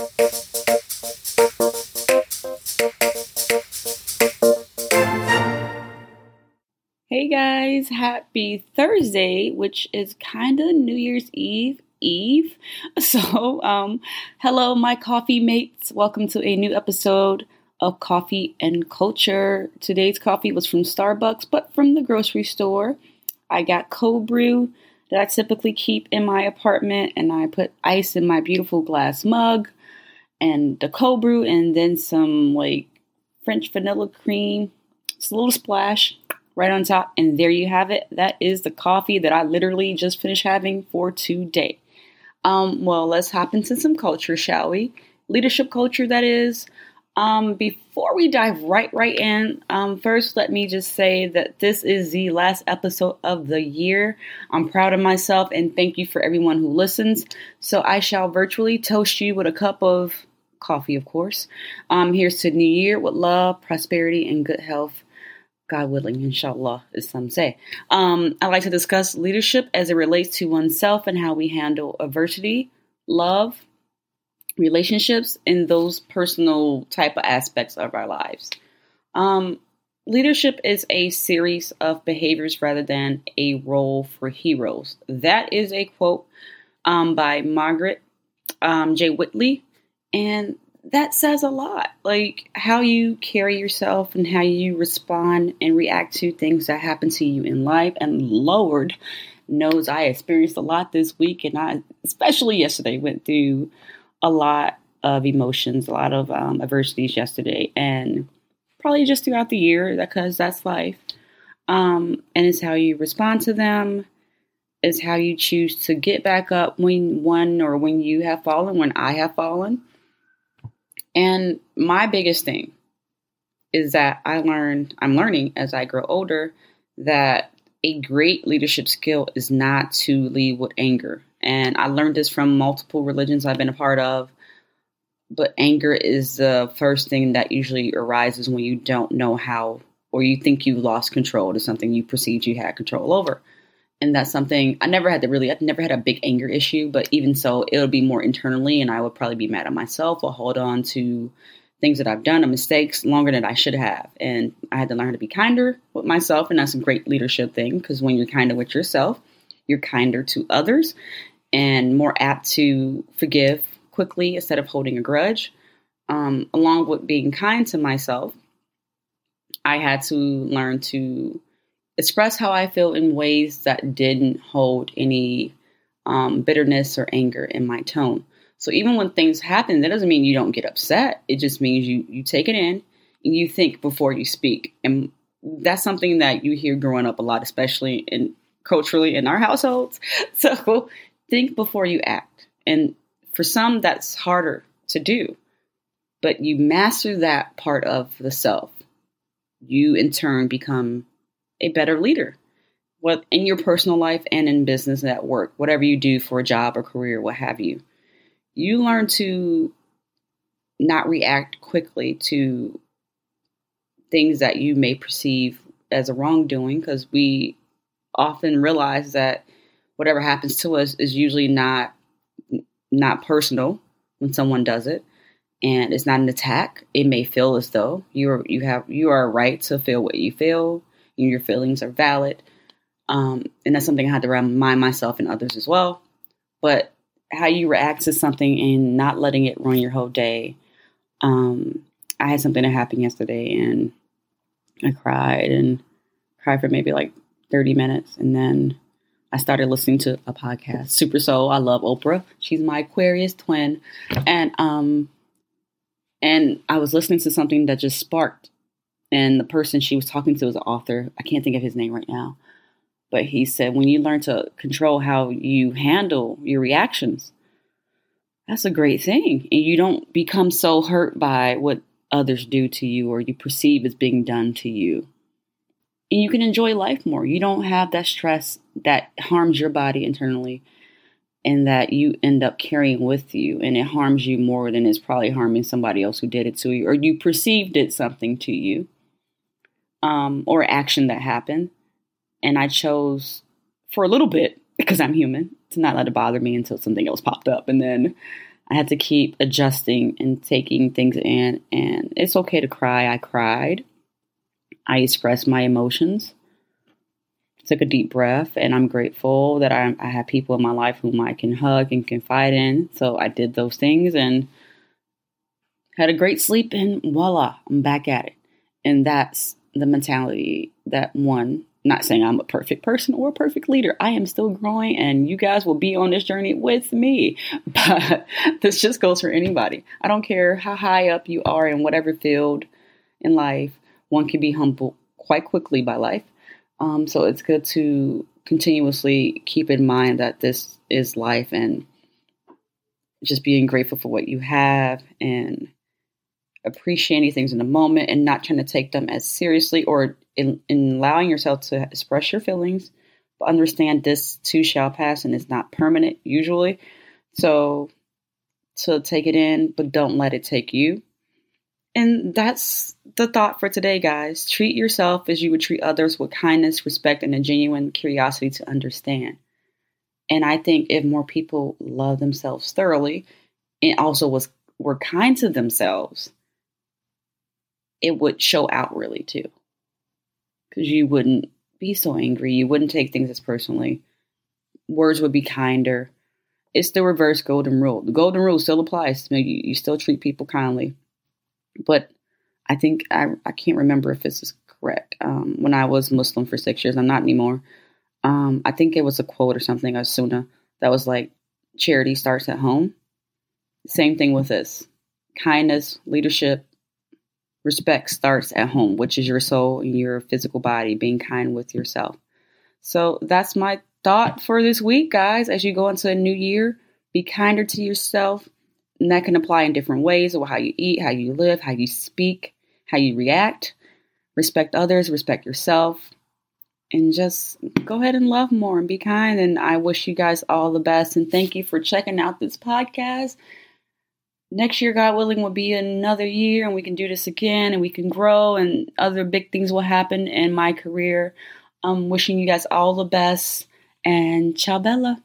Hey guys, happy Thursday, which is kind of New Year's Eve Eve. So, um, hello, my coffee mates. Welcome to a new episode of Coffee and Culture. Today's coffee was from Starbucks, but from the grocery store. I got cold brew that I typically keep in my apartment, and I put ice in my beautiful glass mug and the cold brew, and then some like French vanilla cream. It's a little splash right on top. And there you have it. That is the coffee that I literally just finished having for today. Um, well, let's hop into some culture, shall we? Leadership culture, that is. Um, before we dive right right in, um, first let me just say that this is the last episode of the year. I'm proud of myself and thank you for everyone who listens. So I shall virtually toast you with a cup of coffee, of course. Um, here's to New Year with love, prosperity, and good health. God willing, inshallah, as some say. Um, I like to discuss leadership as it relates to oneself and how we handle adversity, love, relationships, and those personal type of aspects of our lives. Um, leadership is a series of behaviors rather than a role for heroes. That is a quote um, by Margaret um, J. Wheatley, and that says a lot. Like how you carry yourself and how you respond and react to things that happen to you in life. And Lord knows I experienced a lot this week, and I, especially yesterday, went through a lot of emotions, a lot of um, adversities yesterday, and probably just throughout the year because that's life. Um, and it's how you respond to them. Is how you choose to get back up when one or when you have fallen, when I have fallen and my biggest thing is that I learned, I'm learning as I grow older, that a great leadership skill is not to lead with anger. And I learned this from multiple religions I've been a part of. But anger is the first thing that usually arises when you don't know how or you think you lost control to something you perceived you had control over and that's something I never had to really, I've never had a big anger issue, but even so, it would be more internally, and I would probably be mad at myself or hold on to things that I've done or mistakes longer than I should have. And I had to learn to be kinder with myself, and that's a great leadership thing because when you're kinder with yourself, you're kinder to others and more apt to forgive quickly instead of holding a grudge. Um, along with being kind to myself, I had to learn to express how I feel in ways that didn't hold any um, bitterness or anger in my tone. So even when things happen, that doesn't mean you don't get upset. It just means you you take it in and you think before you speak. And that's something that you hear growing up a lot, especially in culturally in our households. So think before you act. And for some, that's harder to do. But you master that part of the self. You in turn become a better leader what in your personal life and in business at work, whatever you do for a job or career, what have you. You learn to not react quickly to things that you may perceive as a wrongdoing because we often realize that whatever happens to us is usually not not personal when someone does it and it's not an attack it may feel as though you're you have you are right to feel what you feel your feelings are valid. Um, and that's something I had to remind myself and others as well. But how you react to something and not letting it ruin your whole day. Um, I had something that happened yesterday and I cried and cried for maybe like 30 minutes. And then I started listening to a podcast, Super Soul. I love Oprah. She's my Aquarius twin. And, um, and I was listening to something that just sparked and the person she was talking to was an author. I can't think of his name right now. But he said, when you learn to control how you handle your reactions, that's a great thing. And you don't become so hurt by what others do to you or you perceive as being done to you. And you can enjoy life more. You don't have that stress that harms your body internally and that you end up carrying with you and it harms you more than it's probably harming somebody else who did it to you or you perceived it something to you um, or action that happened. And I chose for a little bit, because I'm human, to not let it bother me until something else popped up. And then I had to keep adjusting and taking things in. And it's okay to cry. I cried. I expressed my emotions. Took a deep breath, and I'm grateful that I, I have people in my life whom I can hug and confide in. So I did those things and had a great sleep, and voila, I'm back at it. And that's the mentality that one not saying I'm a perfect person or a perfect leader. I am still growing and you guys will be on this journey with me. But this just goes for anybody. I don't care how high up you are in whatever field in life, one can be humbled quite quickly by life. Um, so it's good to continuously keep in mind that this is life and just being grateful for what you have and appreciating things in the moment and not trying to take them as seriously or in, in allowing yourself to express your feelings, but understand this too shall pass and it's not permanent usually. So to take it in, but don't let it take you. And that's the thought for today, guys. Treat yourself as you would treat others with kindness, respect, and a genuine curiosity to understand. And I think if more people love themselves thoroughly and also was were kind to themselves, it would show out really too. Because you wouldn't be so angry. You wouldn't take things as personally. Words would be kinder. It's the reverse golden rule. The golden rule still applies. You, you still treat people kindly. But I think, I, I can't remember if this is correct. Um, when I was Muslim for six years, I'm not anymore. Um, I think it was a quote or something, a sunnah, that was like, charity starts at home. Same thing with this kindness, leadership, Respect starts at home, which is your soul and your physical body, being kind with yourself. So that's my thought for this week, guys. As you go into a new year, be kinder to yourself. And that can apply in different ways of how you eat, how you live, how you speak, how you react. Respect others, respect yourself, and just go ahead and love more and be kind. And I wish you guys all the best. And thank you for checking out this podcast next year, God willing, will be another year and we can do this again and we can grow and other big things will happen in my career. I'm wishing you guys all the best and ciao, Bella.